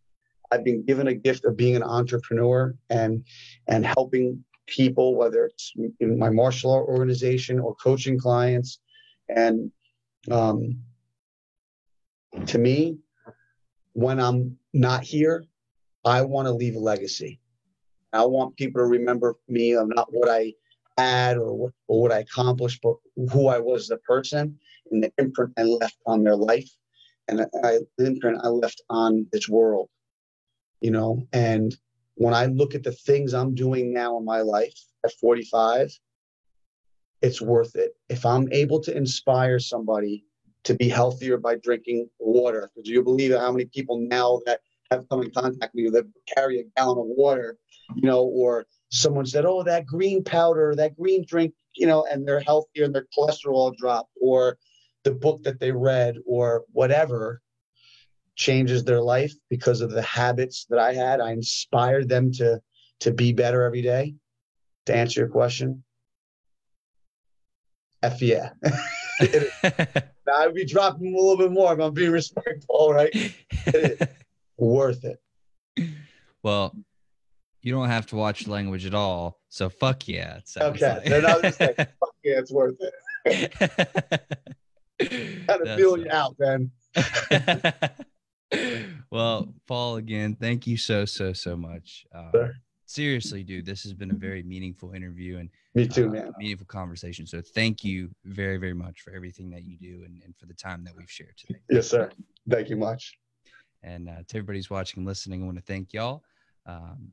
I've been given a gift of being an entrepreneur and and helping people, whether it's in my martial art organization or coaching clients. And um, to me, when I'm not here, I want to leave a legacy. I want people to remember me of not what I had or what, or what I accomplished, but who I was as a person and the imprint I left on their life and I, imprint I left on this world, you know. And when I look at the things I'm doing now in my life at 45, it's worth it. If I'm able to inspire somebody to be healthier by drinking water, because you believe how many people now that have come in contact with you that carry a gallon of water, you know, or someone said, oh, that green powder, that green drink, you know, and they're healthier and their cholesterol dropped, or the book that they read, or whatever changes their life because of the habits that I had. I inspired them to to be better every day. To answer your question, F yeah. I'd be dropping a little bit more if I'm being respectful, right? Worth it. Well, you don't have to watch language at all. So fuck yeah. okay. Like. then I was just like, fuck yeah, it's worth it. Of feeling you out, man well, Paul, again, thank you so so so much. Uh, seriously, dude, this has been a very meaningful interview and me too, uh, man. Meaningful conversation. So thank you very very much for everything that you do and, and for the time that we've shared today. Yes, sir. Thank you much. And uh, to everybody's watching and listening, I want to thank y'all. Um,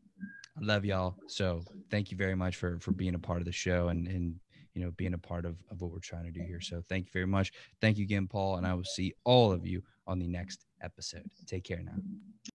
I love y'all. So thank you very much for for being a part of the show and and you know being a part of, of what we're trying to do here. Mm-hmm. So thank you very much. Thank you again, Paul, and I will see all of you on the next episode. Take care now.